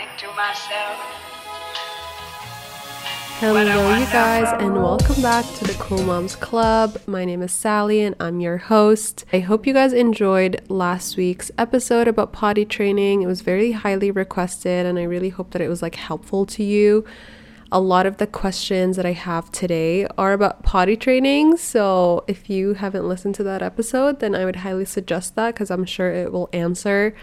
into myself. Hello, you guys, and welcome back to the Cool Moms Club. My name is Sali, and I'm your host. I hope you guys enjoyed last week's episode about potty training. It was very highly requested, and I really hope that it was like helpful to you. A lot of the questions that I have today are about potty training. So, if you haven't listened to that episode, then I would highly suggest that because I'm sure it will answer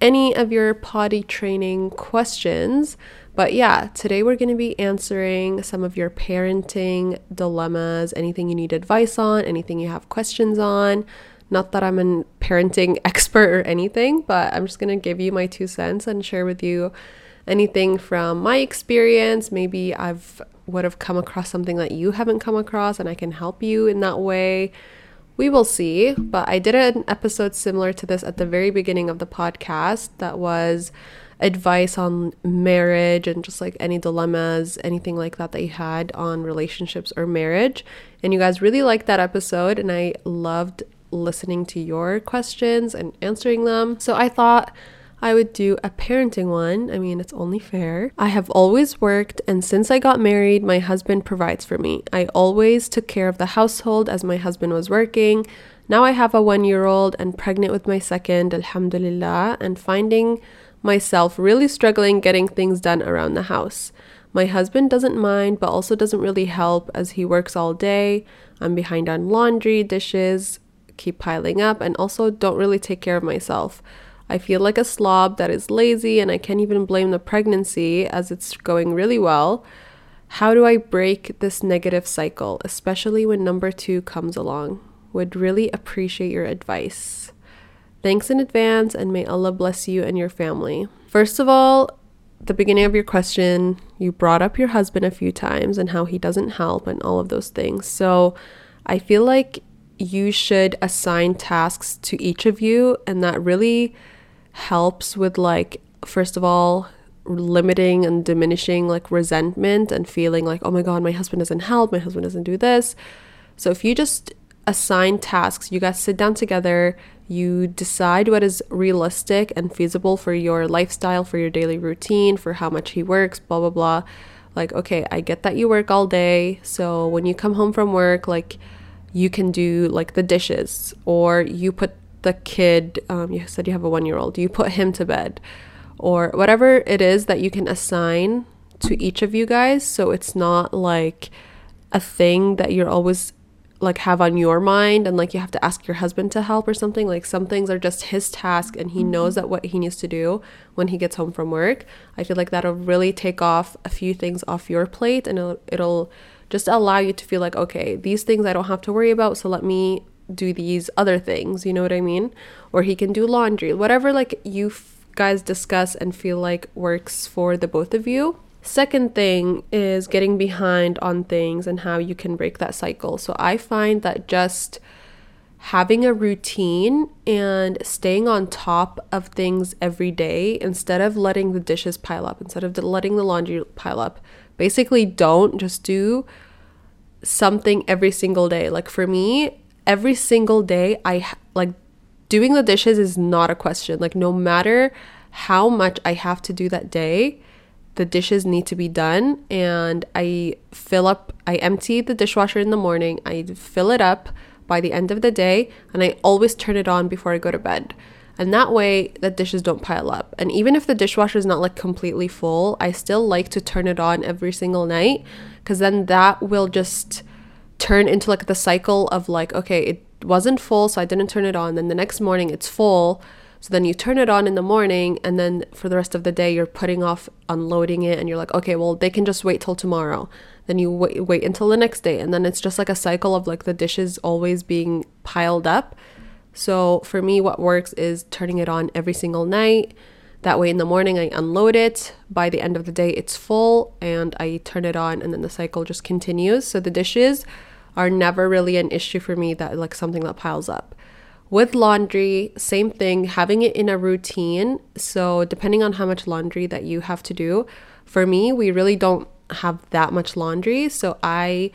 any of your potty training questions. But yeah, today we're going to be answering some of your parenting dilemmas, anything you need advice on, anything you have questions on. Not that I'm a parenting expert or anything, but I'm just going to give you my two cents and share with you anything from my experience. Maybe I've would have come across something that you haven't come across and I can help you in that way. We will see, but I did an episode similar to this at the very beginning of the podcast that was advice on marriage and just like any dilemmas, anything like that that you had on relationships or marriage. And you guys really liked that episode, and I loved listening to your questions and answering them. So I thought I would do a parenting one. I mean, it's only fair. I have always worked, and since I got married, my husband provides for me. I always took care of the household as my husband was working. Now I have a one year old and pregnant with my second, alhamdulillah, and finding myself really struggling getting things done around the house. My husband doesn't mind, but also doesn't really help as he works all day. I'm behind on laundry, dishes keep piling up, and also don't really take care of myself. I feel like a slob that is lazy, and I can't even blame the pregnancy as it's going really well. How do I break this negative cycle, especially when number two comes along? Would really appreciate your advice. Thanks in advance, and may Allah bless you and your family. First of all, the beginning of your question, you brought up your husband a few times and how he doesn't help and all of those things. So I feel like you should assign tasks to each of you, and that really helps with, like, first of all, limiting and diminishing like resentment and feeling like, oh my God, my husband doesn't help, my husband doesn't do this. So if you just assign tasks, you guys sit down together, you decide what is realistic and feasible for your lifestyle, for your daily routine, for how much he works, blah, blah, blah. Like, okay, I get that you work all day. So when you come home from work, like, you can do like the dishes, or you put the kid, um, you said you have a one year old, you put him to bed, or whatever it is that you can assign to each of you guys. So it's not like a thing that you're always like have on your mind and like you have to ask your husband to help or something. Like some things are just his task and he knows that what he needs to do when he gets home from work. I feel like that'll really take off a few things off your plate and it'll, it'll just allow you to feel like okay these things i don't have to worry about so let me do these other things you know what i mean or he can do laundry whatever like you f- guys discuss and feel like works for the both of you Second thing is getting behind on things and how you can break that cycle. So I find that just having a routine and staying on top of things every day instead of letting the dishes pile up, instead of letting the laundry pile up. Basically, don't just do something every single day. Like for me, every single day, I like doing the dishes is not a question. Like, no matter how much I have to do that day, the dishes need to be done and I fill up I empty the dishwasher in the morning. I fill it up by the end of the day and I always turn it on before I go to bed. And that way the dishes don't pile up. And even if the dishwasher is not like completely full, I still like to turn it on every single night cuz then that will just turn into like the cycle of like okay, it wasn't full so I didn't turn it on. Then the next morning it's full so then you turn it on in the morning, and then for the rest of the day, you're putting off unloading it, and you're like, okay, well, they can just wait till tomorrow. Then you wait, wait until the next day, and then it's just like a cycle of like the dishes always being piled up. So for me, what works is turning it on every single night. That way, in the morning, I unload it. By the end of the day, it's full, and I turn it on, and then the cycle just continues. So the dishes are never really an issue for me that like something that piles up. With laundry, same thing, having it in a routine. So, depending on how much laundry that you have to do, for me, we really don't have that much laundry. So, I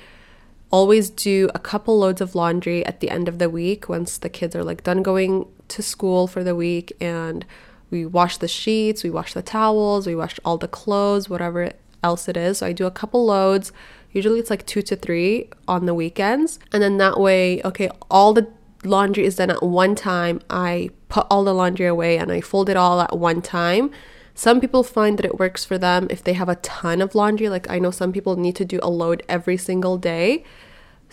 always do a couple loads of laundry at the end of the week once the kids are like done going to school for the week and we wash the sheets, we wash the towels, we wash all the clothes, whatever else it is. So I do a couple loads. Usually it's like two to three on the weekends. And then that way, okay, all the laundry is done at one time. I put all the laundry away and I fold it all at one time. Some people find that it works for them if they have a ton of laundry. Like I know some people need to do a load every single day.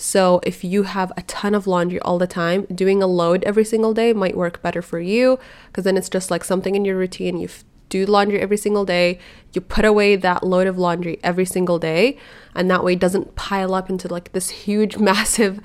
So if you have a ton of laundry all the time, doing a load every single day might work better for you because then it's just like something in your routine. You do laundry every single day. You put away that load of laundry every single day, and that way it doesn't pile up into like this huge, massive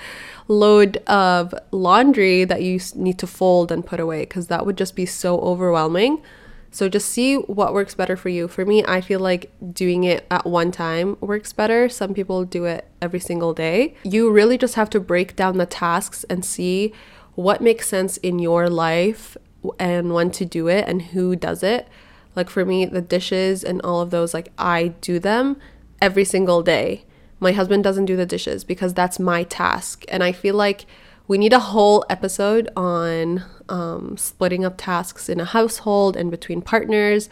load of laundry that you need to fold and put away because that would just be so overwhelming. So just see what works better for you. For me, I feel like doing it at one time works better. Some people do it every single day. You really just have to break down the tasks and see what makes sense in your life and when to do it and who does it. Like for me, the dishes and all of those, like I do them every single day. My husband doesn't do the dishes because that's my task. And I feel like we need a whole episode on um, splitting up tasks in a household and between partners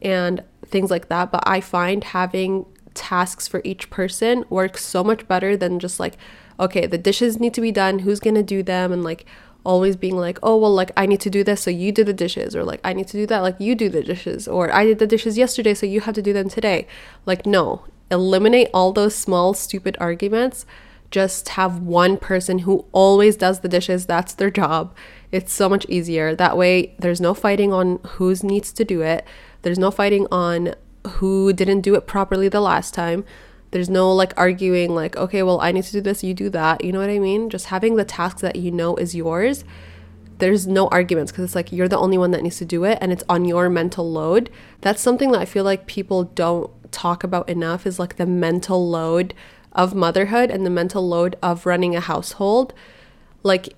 and things like that. But I find having tasks for each person works so much better than just like, okay, the dishes need to be done, who's gonna do them, and like always being like, oh, well, like I need to do this, so you do the dishes, or like I need to do that, like you do the dishes, or I did the dishes yesterday, so you have to do them today. Like, no, eliminate all those small, stupid arguments just have one person who always does the dishes. That's their job. It's so much easier. That way, there's no fighting on who needs to do it. There's no fighting on who didn't do it properly the last time. There's no like arguing, like, okay, well, I need to do this, you do that. You know what I mean? Just having the task that you know is yours. There's no arguments because it's like you're the only one that needs to do it and it's on your mental load. That's something that I feel like people don't talk about enough is like the mental load of motherhood and the mental load of running a household. Like,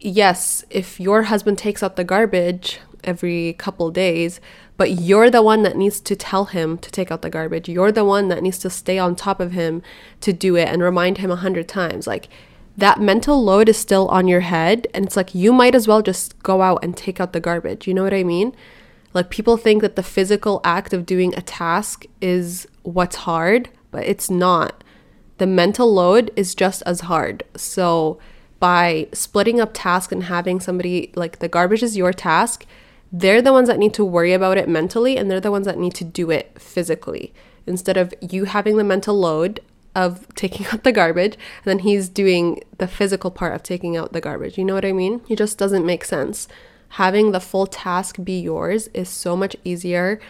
yes, if your husband takes out the garbage every couple days, but you're the one that needs to tell him to take out the garbage. You're the one that needs to stay on top of him to do it and remind him a hundred times. Like, that mental load is still on your head, and it's like you might as well just go out and take out the garbage. You know what I mean? Like, people think that the physical act of doing a task is what's hard, but it's not the mental load is just as hard. So by splitting up tasks and having somebody like the garbage is your task, they're the ones that need to worry about it mentally and they're the ones that need to do it physically instead of you having the mental load of taking out the garbage and then he's doing the physical part of taking out the garbage. You know what I mean? It just doesn't make sense. Having the full task be yours is so much easier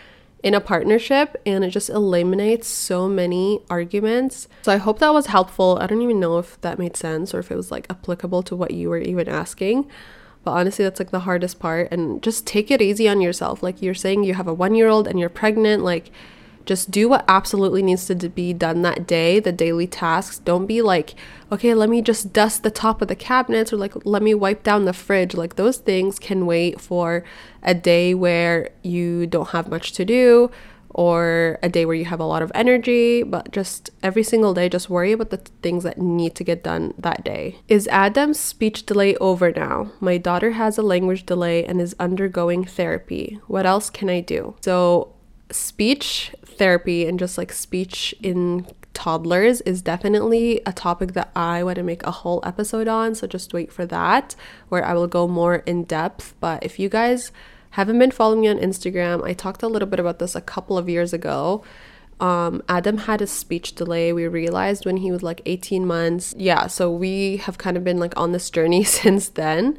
in a partnership and it just eliminates so many arguments. So I hope that was helpful. I don't even know if that made sense or if it was like applicable to what you were even asking. But honestly, that's like the hardest part. And just take it easy on yourself. Like you're saying, you have a one year old and you're pregnant. Like, just do what absolutely needs to be done that day, the daily tasks. Don't be like, okay, let me just dust the top of the cabinets or like let me wipe down the fridge. Like those things can wait for a day where you don't have much to do or a day where you have a lot of energy, but just every single day, just worry about the things that need to get done that day. Is Adam's speech delay over now? My daughter has a language delay and is undergoing therapy. What else can I do? So, speech therapy and just like speech in toddlers is definitely a topic that I want to make a whole episode on. So just wait for that, where I will go more in depth. But if you guys haven't been following me on Instagram, I talked a little bit about this a couple of years ago. Um, Adam had a speech delay. We realized when he was like 18 months. Yeah, so we have kind of been like on this journey since then.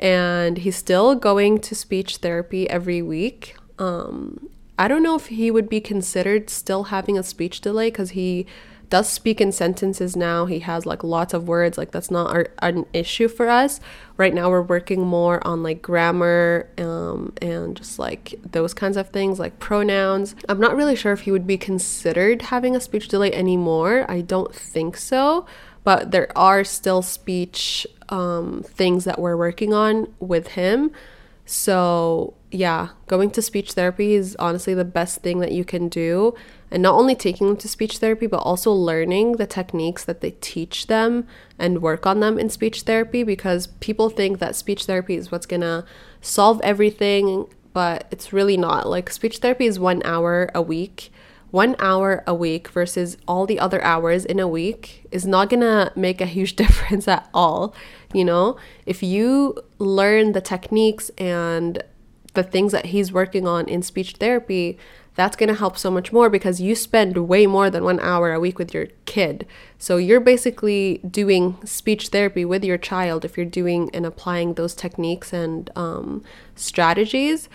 And he's still going to speech therapy every week. Um, I don't know if he would be considered still having a speech delay because he does speak in sentences now. He has like lots of words. Like that's not our, an issue for us. Right now we're working more on like grammar um, and just like those kinds of things like pronouns. I'm not really sure if he would be considered having a speech delay anymore. I don't think so. But there are still speech um, things that we're working on with him. So, yeah, going to speech therapy is honestly the best thing that you can do. And not only taking them to speech therapy, but also learning the techniques that they teach them and work on them in speech therapy because people think that speech therapy is what's gonna solve everything. but it's really not. Like, speech therapy is one hour a week. One hour a week versus all the other hours in a week is not gonna make a huge difference at all. You know, if you learn the techniques and the things that he's working on in speech therapy, that's going to help so much more because you spend way more than one hour a week with your kid. So you're basically doing speech therapy with your child if you're doing and applying those techniques and um, strategies.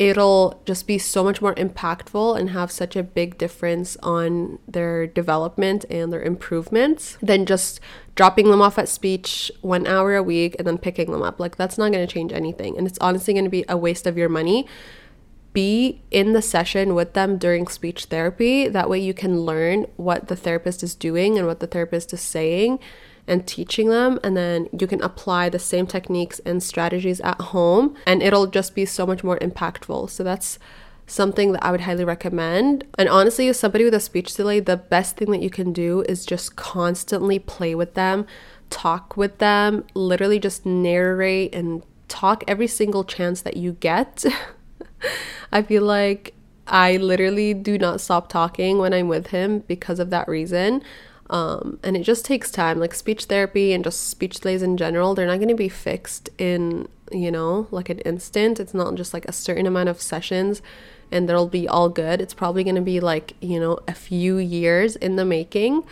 It'll just be so much more impactful and have such a big difference on their development and their improvements than just dropping them off at speech one hour a week and then picking them up. Like, that's not going to change anything. And it's honestly going to be a waste of your money be in the session with them during speech therapy. That way, you can learn what the therapist is doing and what the therapist is saying and teaching them. And then you can apply the same techniques and strategies at home, and it'll just be so much more impactful. So, that's something that I would highly recommend. And honestly, as somebody with a speech delay, the best thing that you can do is just constantly play with them, talk with them, literally just narrate and talk every single chance that you get. I feel like I literally do not stop talking when I'm with him because of that reason. Um, and it just takes time. Like speech therapy and just speech delays in general, they're not going to be fixed in, you know, like an instant. It's not just like a certain amount of sessions and they'll be all good. It's probably going to be like, you know, a few years in the making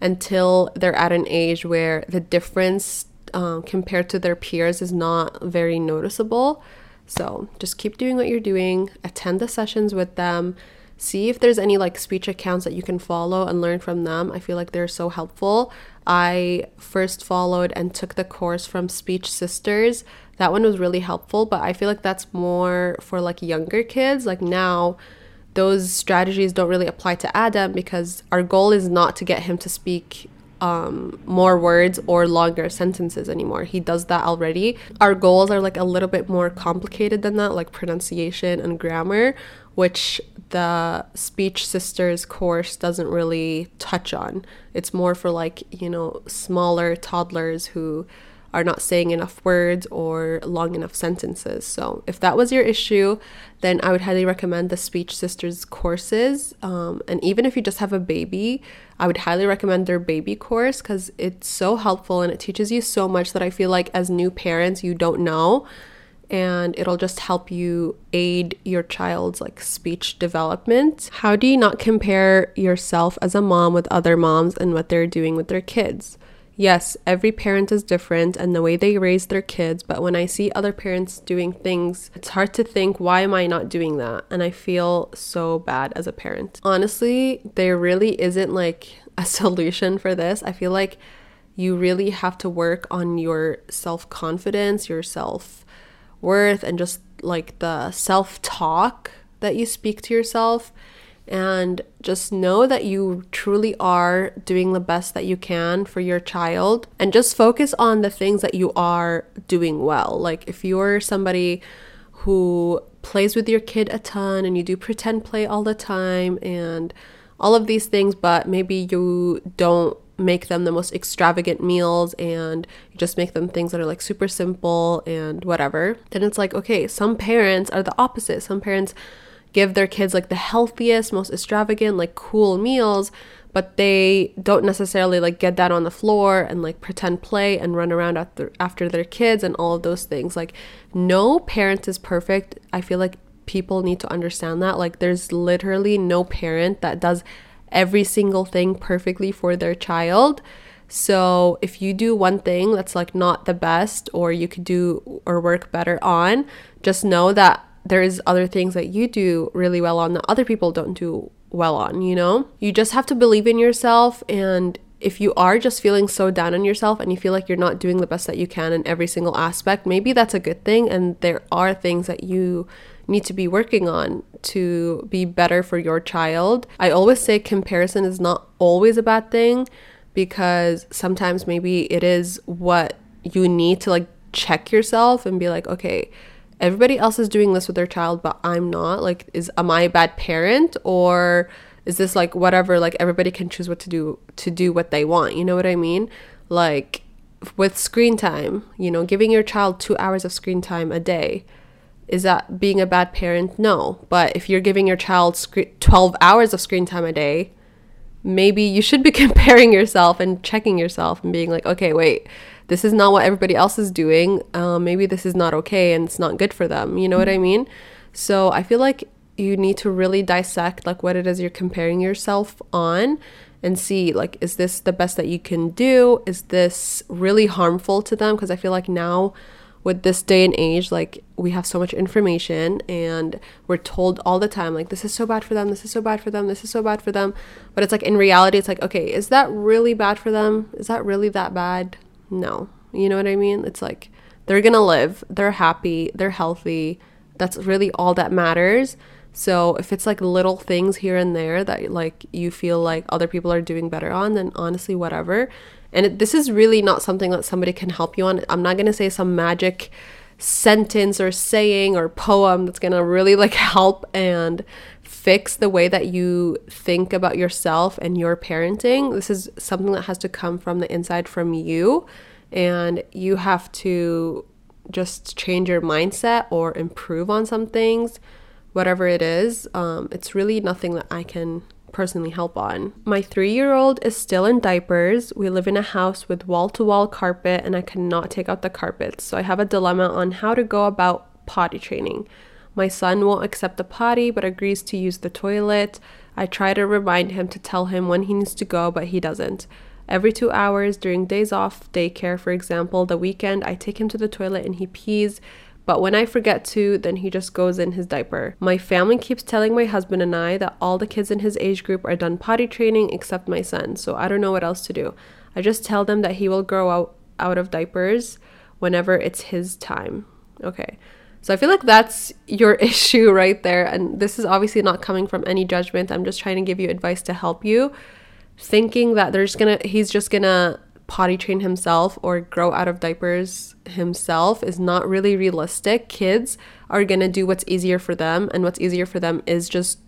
until they're at an age where the difference um, compared to their peers is not very noticeable. So just keep doing what you're doing, attend the sessions with them, see if there's any like speech accounts that you can follow and learn from them. I feel like they're so helpful. I first followed and took the course from Speech Sisters. That one was really helpful, but I feel like that's more for like younger kids. Like now, those strategies don't really apply to Adam because our goal is not to get him to speak um, more words or longer sentences anymore. He does that already. Our goals are like a little bit more complicated than that, like pronunciation and grammar, which the Speech Sisters course doesn't really touch on. It's more for like, you know, smaller toddlers who are not saying enough words or long enough sentences. So, if that was your issue, then I would highly recommend the Speech Sisters courses. Um, and even if you just have a baby, I would highly recommend their baby course because it's so helpful and it teaches you so much that I feel like as new parents, you don't know. And it'll just help you aid your child's like speech development. How do you not compare yourself as a mom with other moms and what they're doing with their kids? Yes, every parent is different and the way they raise their kids, but when I see other parents doing things, it's hard to think, why am I not doing that? And I feel so bad as a parent. Honestly, there really isn't like a solution for this. I feel like you really have to work on your self confidence, your self worth, and just like the self talk that you speak to yourself and just know that you truly are doing the best that you can for your child and just focus on the things that you are doing well. Like if you're somebody who plays with your kid a ton and you do pretend play all the time and all of these things, but maybe you don't make them the most extravagant meals and just make them things that are like super simple and whatever, then it's like, okay, some parents are the opposite. Some parents give their kids like the healthiest, most extravagant, like cool meals, but they don't necessarily like get that on the floor and like pretend play and run around after after their kids and all of those things. Like no parent is perfect. I feel like people need to understand that. Like there's literally no parent that does every single thing perfectly for their child. So if you do one thing that's like not the best or you could do or work better on, just know that there's other things that you do really well on that other people don't do well on, you know? You just have to believe in yourself and if you are just feeling so down on yourself and you feel like you're not doing the best that you can in every single aspect, maybe that's a good thing and there are things that you need to be working on to be better for your child. I always say comparison is not always a bad thing because sometimes maybe it is what you need to like check yourself and be like, okay, everybody else is doing this with their child but i'm not like is am i a bad parent or is this like whatever like everybody can choose what to do to do what they want you know what i mean like with screen time you know giving your child two hours of screen time a day Is that being a bad parent? No. But if you're giving your child 12 hours of screen time a day, maybe you should be comparing yourself and checking yourself and being like, okay, wait, this is not what everybody else is doing. Um, maybe this is not okay and it's not good for them. You know what I mean? So I feel like you need to really dissect like what it is you're comparing yourself on and see like is this the best that you can do is this really harmful to them because i feel like now with this day and age like we have so much information and we're told all the time like this is so bad for them this is so bad for them this is so bad for them. But it's like in reality it's like okay is that really bad for them? Is that really that bad? No. You know what i mean? It's like they're gonna live. They're happy. They're healthy. That's really all that matters. So if it's like little things here and there that like you feel like other people are doing better on, then honestly, whatever. And it, this is really not something that somebody can help you on. I'm not gonna say some magic sentence or saying or poem that's gonna really like help and fix the way that you think about yourself and your parenting. This is something that has to come from the inside from you, and you have to just change your mindset or improve on some things whatever it is, um, it's really nothing that I can personally help on. My three year old is still in diapers. We live in a house with wall to wall carpet, and I cannot take out the carpets. So I have a dilemma on how to go about potty training. My son won't accept the potty but agrees to use the toilet. I try to remind him to tell him when he needs to go, but he doesn't. Every two hours during days off, daycare, for example, the weekend, I take him to the toilet and he pees but when I forget to, then he just goes in his diaper. My family keeps telling my husband and I that all the kids in his age group are done potty training except my son, so I don't know what else to do. I just tell them that he will grow out, out of diapers whenever it's his time. Okay. So I feel like that's your issue right there. And this is obviously not coming from any judgment. I'm just trying to give you advice to help you. Thinking that there's gonna he's just gonna potty train himself or grow out of diapers himself is not really realistic. Kids are going to do what's easier for them, and what's easier for them is just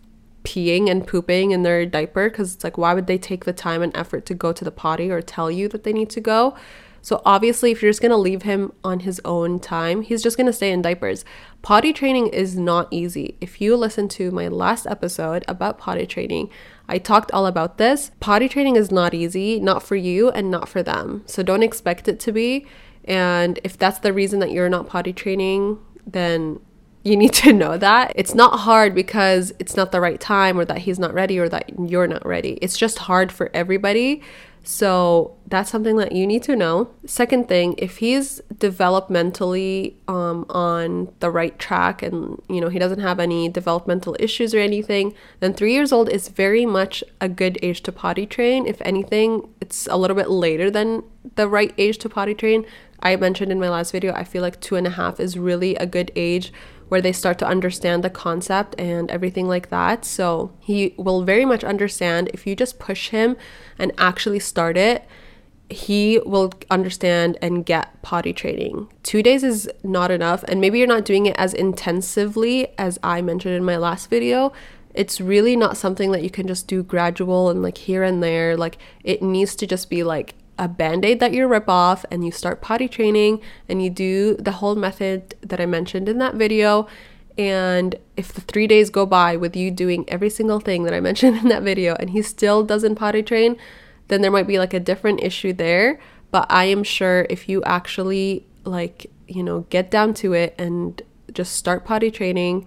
peeing and pooping in their diaper because it's like, why would they take the time and effort to go to the potty or tell you that they need to go? So, obviously, if you're just going to leave him on his own time, he's just going to stay in diapers. Potty training is not easy. If you listen to my last episode about potty training, I talked all about this. Potty training is not easy, not for you and not for them. So, don't expect it to be. And if that's the reason that you're not potty training, then you need to know that. It's not hard because it's not the right time or that he's not ready or that you're not ready. It's just hard for everybody. So that's something that you need to know. Second thing, if he's developmentally um, on the right track and you know he doesn't have any developmental issues or anything, then three years old is very much a good age to potty train. If anything, it's a little bit later than the right age to potty train. I mentioned in my last video, I feel like two and a half is really a good age where they start to understand the concept and everything like that. So he will very much understand if you just push him and actually start it. He will understand and get potty training. Two days is not enough, and maybe you're not doing it as intensively as I mentioned in my last video, it's really not something that you can just do gradual and like here and there. Like it needs to just be like a band-aid that you rip off and you start potty training and you do the whole method that I mentioned in that video. And if the 3 days go by with you doing every single thing that I mentioned in that video and he still doesn't potty train then there might be like a different issue there. But I am sure if you actually like you know get down to it and just start potty training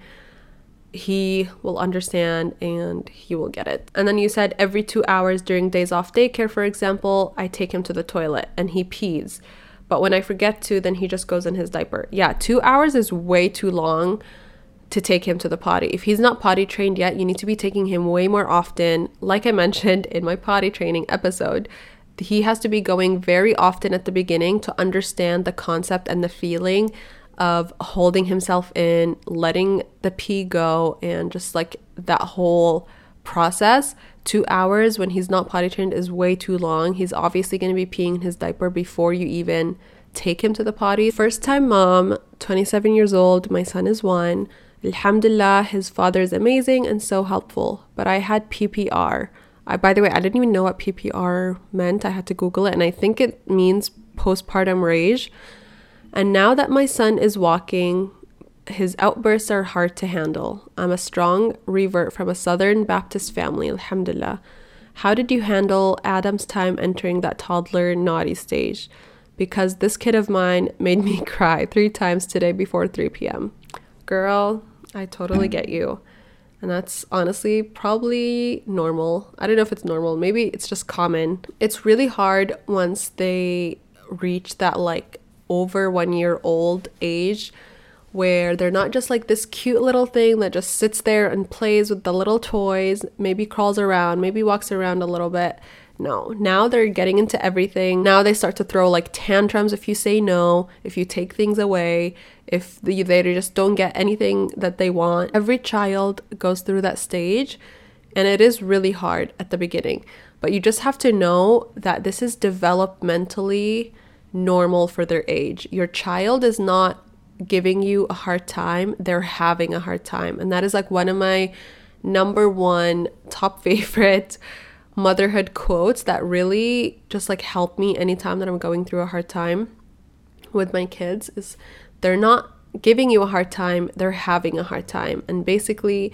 he will understand and he will get it. And then you said every two hours during days off daycare, for example, I take him to the toilet and he pees. But when I forget to, then he just goes in his diaper. Yeah, two hours is way too long to take him to the potty. If he's not potty trained yet, you need to be taking him way more often. Like I mentioned in my potty training episode, he has to be going very often at the beginning to understand the concept and the feeling of holding himself in, letting the pee go, and just like that whole process. Two hours when he's not potty trained is way too long. He's obviously going to be peeing in his diaper before you even take him to the potty. First time mom, 27 years old, my son is one. Alhamdulillah, his father is amazing and so helpful. But I had PPR. I, by the way, I didn't even know what PPR meant. I had to Google it, and I think it means postpartum rage. And now that my son is walking, his outbursts are hard to handle. I'm a strong revert from a Southern Baptist family, alhamdulillah. How did you handle Adam's time entering that toddler naughty stage? Because this kid of mine made me cry three times today before 3 p.m. Girl, I totally get you. And that's honestly probably normal. I don't know if it's normal. Maybe it's just common. It's really hard once they reach that like over one year old age where they're not just like this cute little thing that just sits there and plays with the little toys, maybe crawls around, maybe walks around a little bit. No, now they're getting into everything. Now they start to throw like tantrums if you say no, if you take things away, if they just don't get anything that they want. Every child goes through that stage, and it is really hard at the beginning. But you just have to know that this is developmentally normal for their age. Your child is not giving you a hard time, they're having a hard time. And that is like one of my number one top favorite motherhood quotes that really just like help me anytime that I'm going through a hard time with my kids is they're not giving you a hard time, they're having a hard time. And basically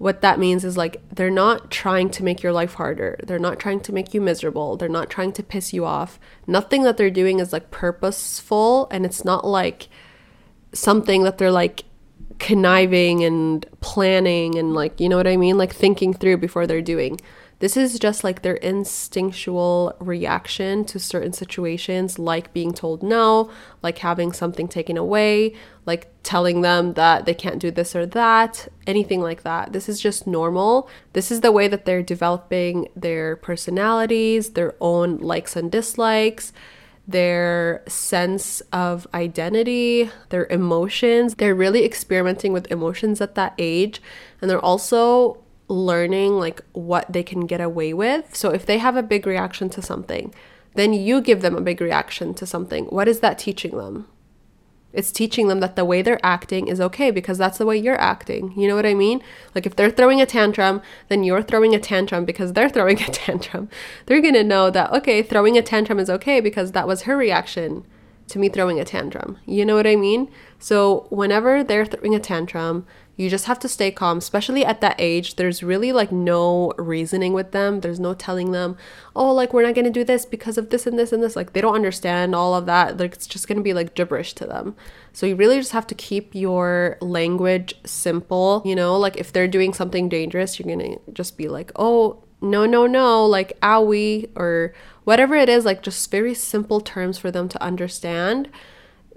what that means is like they're not trying to make your life harder. They're not trying to make you miserable. They're not trying to piss you off. Nothing that they're doing is like purposeful and it's not like something that they're like conniving and planning and like you know what I mean like thinking through before they're doing. This is just like their instinctual reaction to certain situations, like being told no, like having something taken away, like telling them that they can't do this or that, anything like that. This is just normal. This is the way that they're developing their personalities, their own likes and dislikes their sense of identity, their emotions. They're really experimenting with emotions at that age. And they're also learning like what they can get away with. So if they have a big reaction to something, then you give them a big reaction to something. What is that teaching them? It's teaching them that the way they're acting is okay because that's the way you're acting. You know what I mean? Like if they're throwing a tantrum, then you're throwing a tantrum because they're throwing a tantrum. They're going to know that, okay, throwing a tantrum is okay because that was her reaction to me throwing a tantrum. You know what I mean? So whenever they're throwing a tantrum, you just have to stay calm, especially at that age. There's really like no reasoning with them. There's no telling them, oh, like we're not going to do this because of this and this and this. Like they don't understand all of that. Like it's just going to be like gibberish to them. So you really just have to keep your language simple. You know, like if they're doing something dangerous, you're going to just be like, oh, no, no, no, like owie or whatever it is, like just very simple terms for them to understand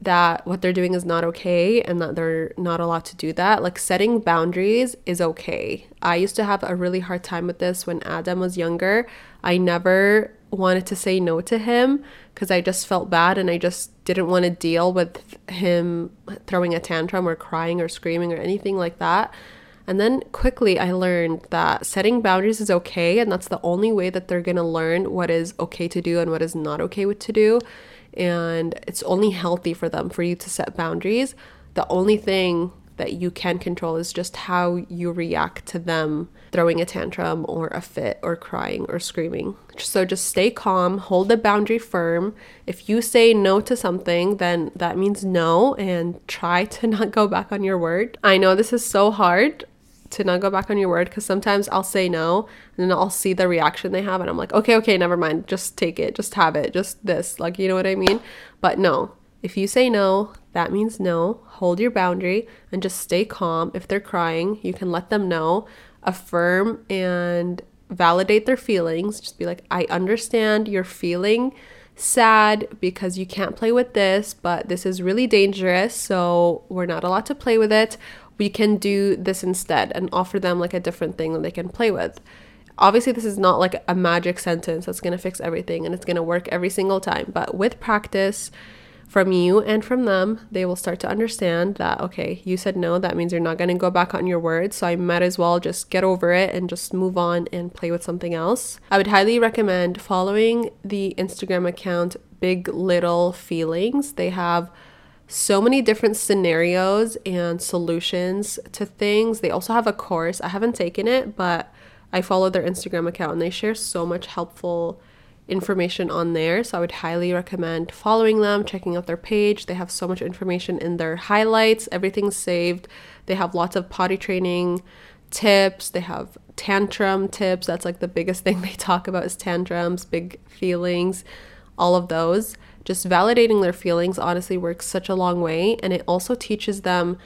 that what they're doing is not okay and that they're not allowed to do that. Like setting boundaries is okay. I used to have a really hard time with this when Adam was younger. I never wanted to say no to him because I just felt bad and I just didn't want to deal with him throwing a tantrum or crying or screaming or anything like that. And then quickly I learned that setting boundaries is okay and that's the only way that they're to learn what is okay to do and what is not okay to do and it's only healthy for them for you to set boundaries. The only thing that you can control is just how you react to them throwing a tantrum or a fit or crying or screaming. So just stay calm, hold the boundary firm. If you say no to something, then that means no and try to not go back on your word. I know this is so hard to not go back on your word because sometimes I'll say no and then I'll see the reaction they have and I'm like, okay, okay, never mind. Just take it. Just have it. Just this. Like, you know what I mean? But no, if you say no, that means no. Hold your boundary and just stay calm. If they're crying, you can let them know, affirm and validate their feelings. Just be like, I understand you're feeling sad because you can't play with this, but this is really dangerous, so we're not allowed to play with it we can do this instead and offer them like a different thing that they can play with. Obviously, this is not like a magic sentence that's going to fix everything and it's going to work every single time, but with practice from you and from them, they will start to understand that, okay, you said no, that means you're not going to go back on your word. So I might as well just get over it and just move on and play with something else. I would highly recommend following the Instagram account Big Little Feelings. They have so many different scenarios and solutions to things. They also have a course. I haven't taken it, but I follow their Instagram account and they share so much helpful information on there. So I would highly recommend following them, checking out their page. They have so much information in their highlights, everything's saved. They have lots of potty training tips, they have tantrum tips. That's like the biggest thing they talk about is tantrums, big feelings, all of those. Just validating their feelings honestly works such a long way and it also teaches them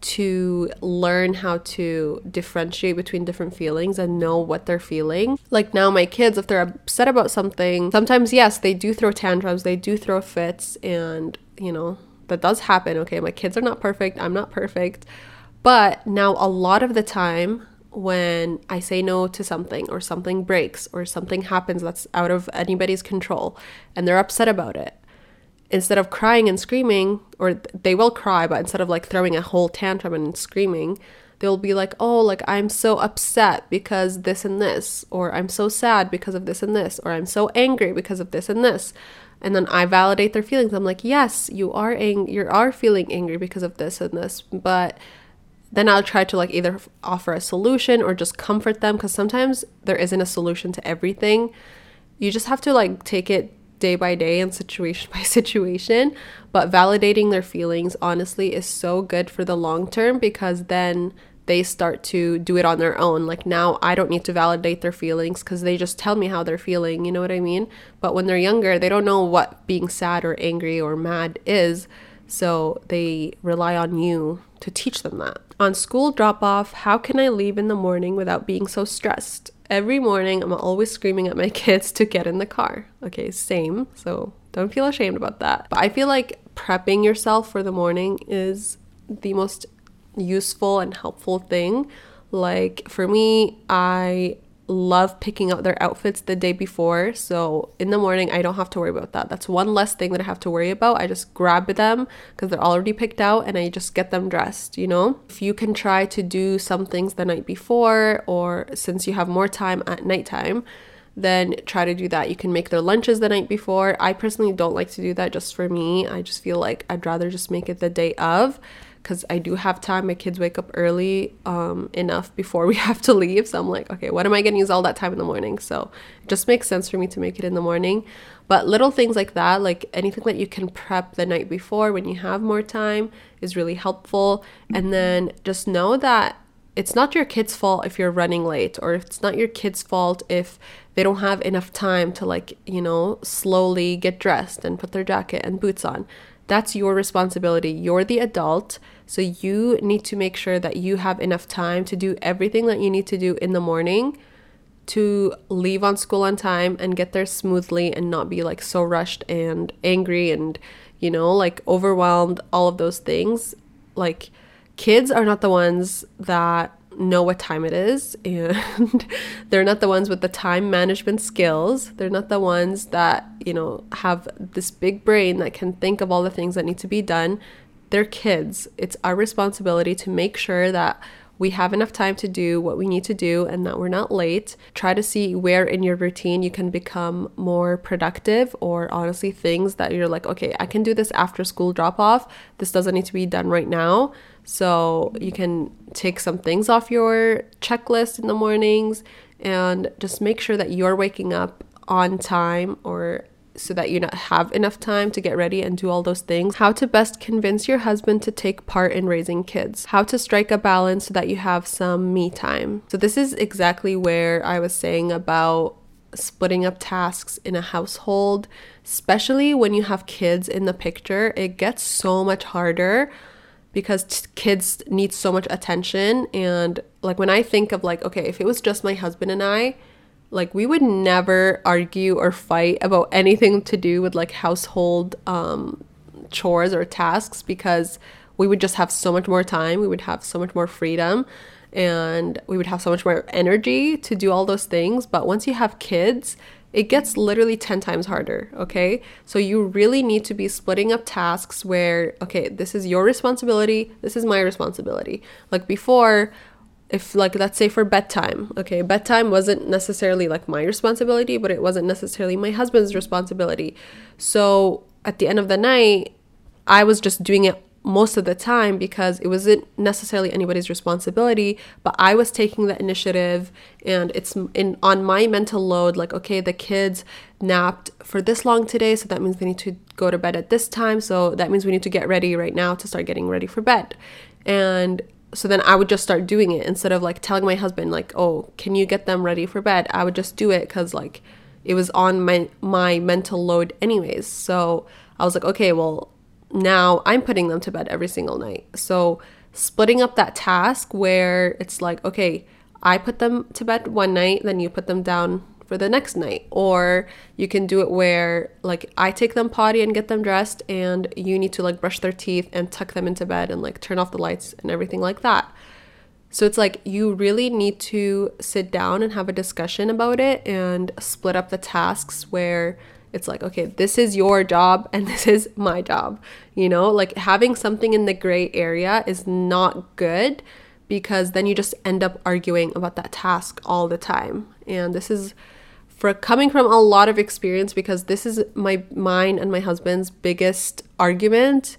to learn how to differentiate between different feelings and know what they're feeling. Like now, my kids, if they're upset about something, sometimes, yes, they do throw tantrums, they do throw fits, and you know, that does happen. Okay, my kids are not perfect, I'm not perfect. But now, a lot of the time, when I say no to something, or something breaks, or something happens that's out of anybody's control, and they're upset about it, instead of crying and screaming, or they will cry, but instead of like throwing a whole tantrum and screaming, they'll be like, oh, like I'm so upset because this and this, or I'm so sad because of this and this, or I'm so angry because of this and this. And then I validate their feelings. I'm like, yes, you are ang- you are feeling angry because of this and this, but then I'll try to like either offer a solution or just comfort them because sometimes there isn't a solution to everything. You just have to like take it day by day and situation by situation. But validating their feelings, honestly, is so good for the long term because then they start to do it on their own. Like now, I don't need to validate their feelings because they just tell me how they're feeling. You know what I mean? But when they're younger, they don't know what being sad or angry or mad is. So they rely on you to teach them that. On school drop off, how can I leave in the morning without being so stressed? Every morning I'm always screaming at my kids to get in the car. Okay, same. So don't feel ashamed about that. But I feel like prepping yourself for the morning is the most useful and helpful thing. Like for me, I love picking out their outfits the day before. So in the morning, I don't have to worry about that. That's one less thing that I have to worry about. I just grab them because they're already picked out and I just get them dressed, you know? If you can try to do some things the night before or since you have more time at nighttime, then try to do that. You can make their lunches the night before. I personally don't like to do that just for me. I just feel like I'd rather just make it the day of because I do have time. My kids wake up early um, enough before we have to leave. So I'm like, okay, what am I going to use all that time in the morning? So it just makes sense for me to make it in the morning. But little things like that, like anything that you can prep the night before when you have more time, is really helpful. And then just know that it's not your kid's fault if you're running late, or it's not your kid's fault if they don't have enough time to, like, you know, slowly get dressed and put their jacket and boots on. That's your responsibility. You're the adult. So you need to make sure that you have enough time to do everything that you need to do in the morning to leave on school on time and get there smoothly and not be like so rushed and angry and, you know, like overwhelmed, all of those things. Like, kids are not the ones that know what time it is and they're not the ones with the time management skills they're not the ones that you know have this big brain that can think of all the things that need to be done they're kids it's our responsibility to make sure that we have enough time to do what we need to do and that we're not late. Try to see where in your routine you can become more productive or honestly things that you're like, okay, I can do this after school drop off. This doesn't need to be done right now. So you can take some things off your checklist in the mornings and just make sure that you're waking up on time or so that you have enough time to get ready and do all those things. How to best convince your husband to take part in raising kids. How to strike a balance so that you have some me time. So this is exactly where I was saying about splitting up tasks in a household, especially when you have kids in the picture. It gets so much harder because t- kids need so much attention. And like when I think of like okay, if it was just my husband and I, like we would never argue or fight about anything to do with like household um, chores or tasks because we would just have so much more time. We would have so much more freedom and we would have so much more energy to do all those things. But once you have kids it gets literally 10 times harder okay? So you really need to be splitting up tasks where okay this is your responsibility this is my responsibility. Like before if like let's say for bedtime okay bedtime wasn't necessarily like my responsibility but it wasn't necessarily my husband's responsibility. So at the end of the night i was just doing it most of the time because it wasn't necessarily anybody's responsibility but i was taking the initiative and it's in on my mental load like okay the kids napped for this long today so that means they need to go to bed at this time so that means we need to get ready right now to start getting ready for bed. And so then i would just start doing it instead of like telling my husband like oh can you get them ready for bed? I would just do it cuz like it was on my my mental load anyways. So i was like okay well now I'm putting them to bed every single night. So splitting up that task where it's like, okay, I put them to bed one night, then you put them down for the next night. Or you can do it where like I take them potty and get them dressed and you need to like brush their teeth and tuck them into bed and like turn off the lights and everything like that. So it's like you really need to sit down and have a discussion about it and split up the tasks where it's like, okay, this is your job and this is my job. You know, like having something in the gray area is not good because then you just end up arguing about that task all the time. And this is for coming from a lot of experience because this is my mine and my husband's biggest argument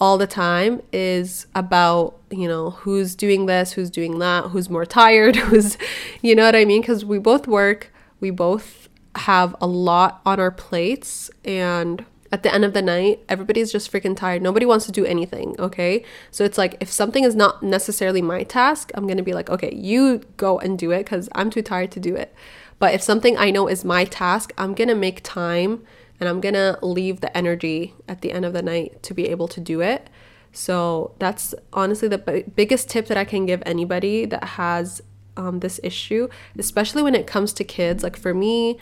all the time is about you know who's doing this who's doing that who's more tired who's you know what i mean because we both work we both have a lot on our plates and at the end of the night, everybody's just freaking tired. Nobody wants to do anything, okay? So it's like if something is not necessarily my task, I'm gonna be like, okay, you go and do it because I'm too tired to do it. But if something I know is my task, I'm gonna make time and I'm gonna leave the energy at the end of the night to be able to do it. So that's honestly the b- biggest tip that I can give anybody that has um, this issue, especially when it comes to kids. Like for me,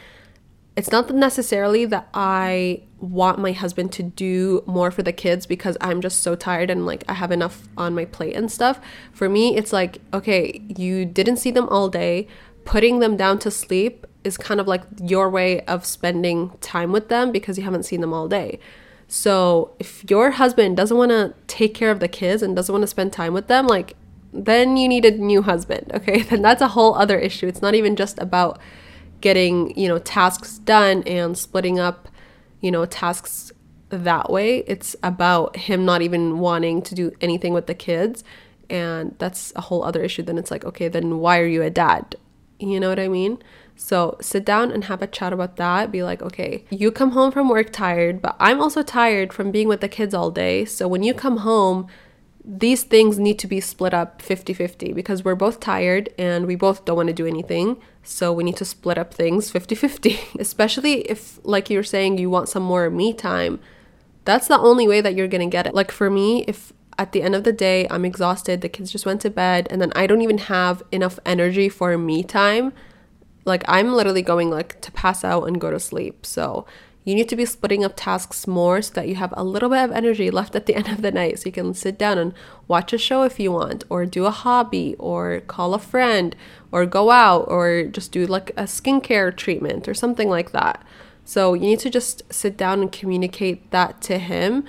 it's not necessarily that I want my husband to do more for the kids because I'm just so tired and like I have enough on my plate and stuff. For me, it's like, okay, you didn't see them all day. Putting them down to sleep is kind of like your way of spending time with them because you haven't seen them all day. So if your husband doesn't want to take care of the kids and doesn't want to spend time with them, like, then you need a new husband, okay? Then that's a whole other issue. It's not even just about getting, you know, tasks done and splitting up, you know, tasks that way. It's about him not even wanting to do anything with the kids. And that's a whole other issue. Then it's like, okay, then why are you a dad? You know what I mean? So sit down and have a chat about that. Be like, okay, you come home from work tired, but I'm also tired from being with the kids all day. So when you come home, these things need to be split up 50 50 because we're both tired and we both don't want to do anything. So we need to split up things 50 50. Especially if, like you're saying, you want some more me time. That's the only way that you're going to get it. Like for me, if at the end of the day I'm exhausted, the kids just went to bed, and then I don't even have enough energy for me time, like I'm literally going like to pass out and go to sleep. So you need to be splitting up tasks more so that you have a little bit of energy left at the end of the night so you can sit down and watch a show if you want or do a hobby or call a friend or go out or just do like a skincare treatment or something like that. So you need to just sit down and communicate that to him.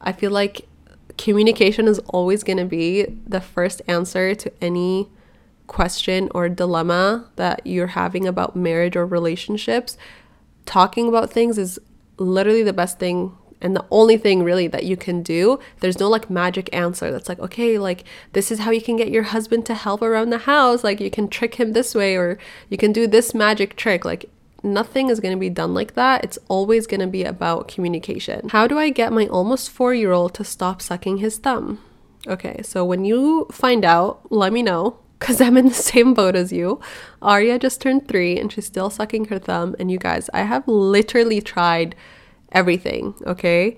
I feel like communication is always going to be the first answer to any question or dilemma that you're having about marriage or relationships talking about things is literally the best thing and the only thing really that you can do. There's no like magic answer that's like okay like this is how you can get your husband to help around the house. Like you can trick him this way or you can do this magic trick. Like nothing is going to be done like that. It's always going to be about communication. How do i get my almost 4 year old to stop sucking his thumb? Okay so when you find out let me know because I'm in the same boat as you. Arya just turned three and she's still sucking her thumb. And you guys, I have literally tried everything, okay?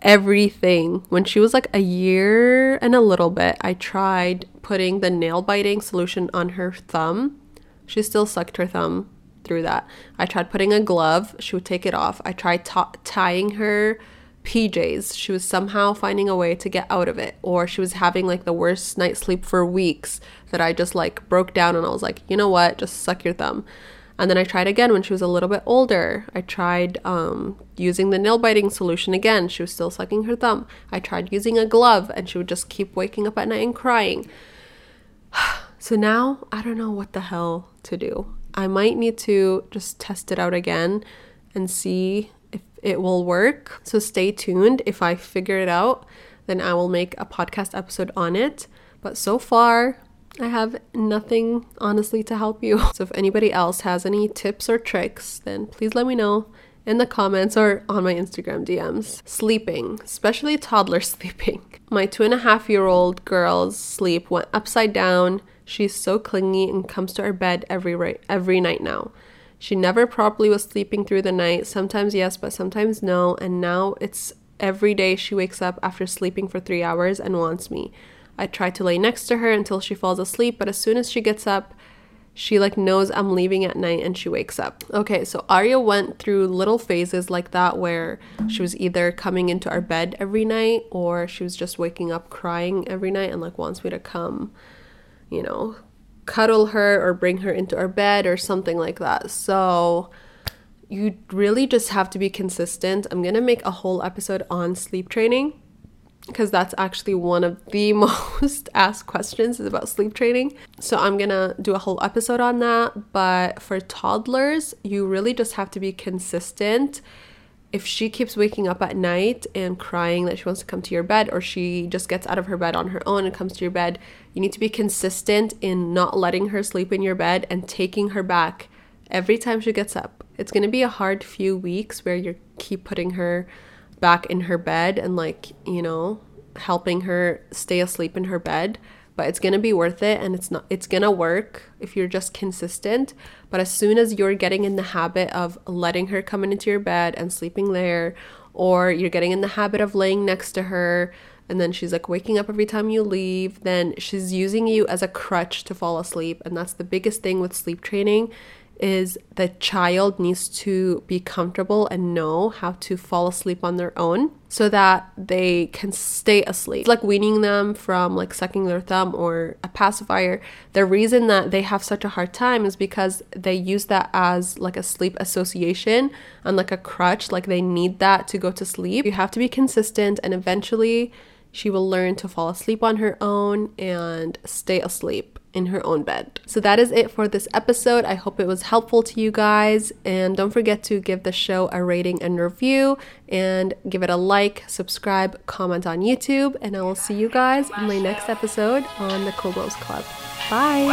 Everything. When she was like a year and a little bit, I tried putting the nail biting solution on her thumb. She still sucked her thumb through that. I tried putting a glove, she would take it off. I tried t- tying her PJs. She was somehow finding a way to get out of it, or she was having like the worst night's sleep for weeks that I just like broke down and I was like, you know what, just suck your thumb. And then I tried again when she was a little bit older. I tried um, using the nail biting solution again. She was still sucking her thumb. I tried using a glove and she would just keep waking up at night and crying. so now I don't know what the hell to do. I might need to just test it out again and see it will work. So stay tuned if I figure it out. then I will make a podcast episode on it. But so far, I have nothing honestly to help you. So if anybody else has any tips or tricks, then please let me know in the comments or on my Instagram DMs. Sleeping, especially toddler sleeping. My two and a half year old girl's sleep went upside down. She's so clingy and comes to our bed every every night now. She never properly was sleeping through the night. Sometimes yes, but sometimes no. And now it's every day she wakes up after sleeping for three hours and wants me. I try to lay next to her until she falls asleep, but as soon as she gets up, she like knows I'm leaving at night and she wakes up. Okay, so Arya went through little phases like that where she was either coming into our bed every night or she was just waking up crying every night and like wants me to come, you know, cuddle her or bring her into our bed or something like that. So you really just have to be consistent. I'm going to make a whole episode on sleep training because that's actually one of the most asked questions is about sleep training. So I'm gonna do a whole episode on that. But for toddlers, you really just have to be consistent. If she keeps waking up at night and crying that she wants to come to your bed, or she just gets out of her bed on her own and comes to your bed, you need to be consistent in not letting her sleep in your bed and taking her back every time she gets up. It's gonna be a hard few weeks where you keep putting her back in her bed and like, you know, helping her stay asleep in her bed, but it's going to be worth it and it's not it's going to work if you're just consistent. But as soon as you're getting in the habit of letting her come into your bed and sleeping there or you're getting in the habit of laying next to her and then she's like waking up every time you leave, then she's using you as a crutch to fall asleep and that's the biggest thing with sleep training is the child needs to be comfortable and know how to fall asleep on their own so that they can stay asleep. It's like weaning them from like sucking their thumb or a pacifier. The reason that they have such a hard time is because they use that as like a sleep association and like a crutch, like they need that to go to sleep. You have to be consistent and eventually she will learn to fall asleep on her own and stay asleep in her own bed. So that is it for this episode. I hope it was helpful to you guys. And don't forget to give the show a rating and review and give it a like, subscribe, comment on YouTube. And I will see you guys in my next episode on the Cool Club. Bye.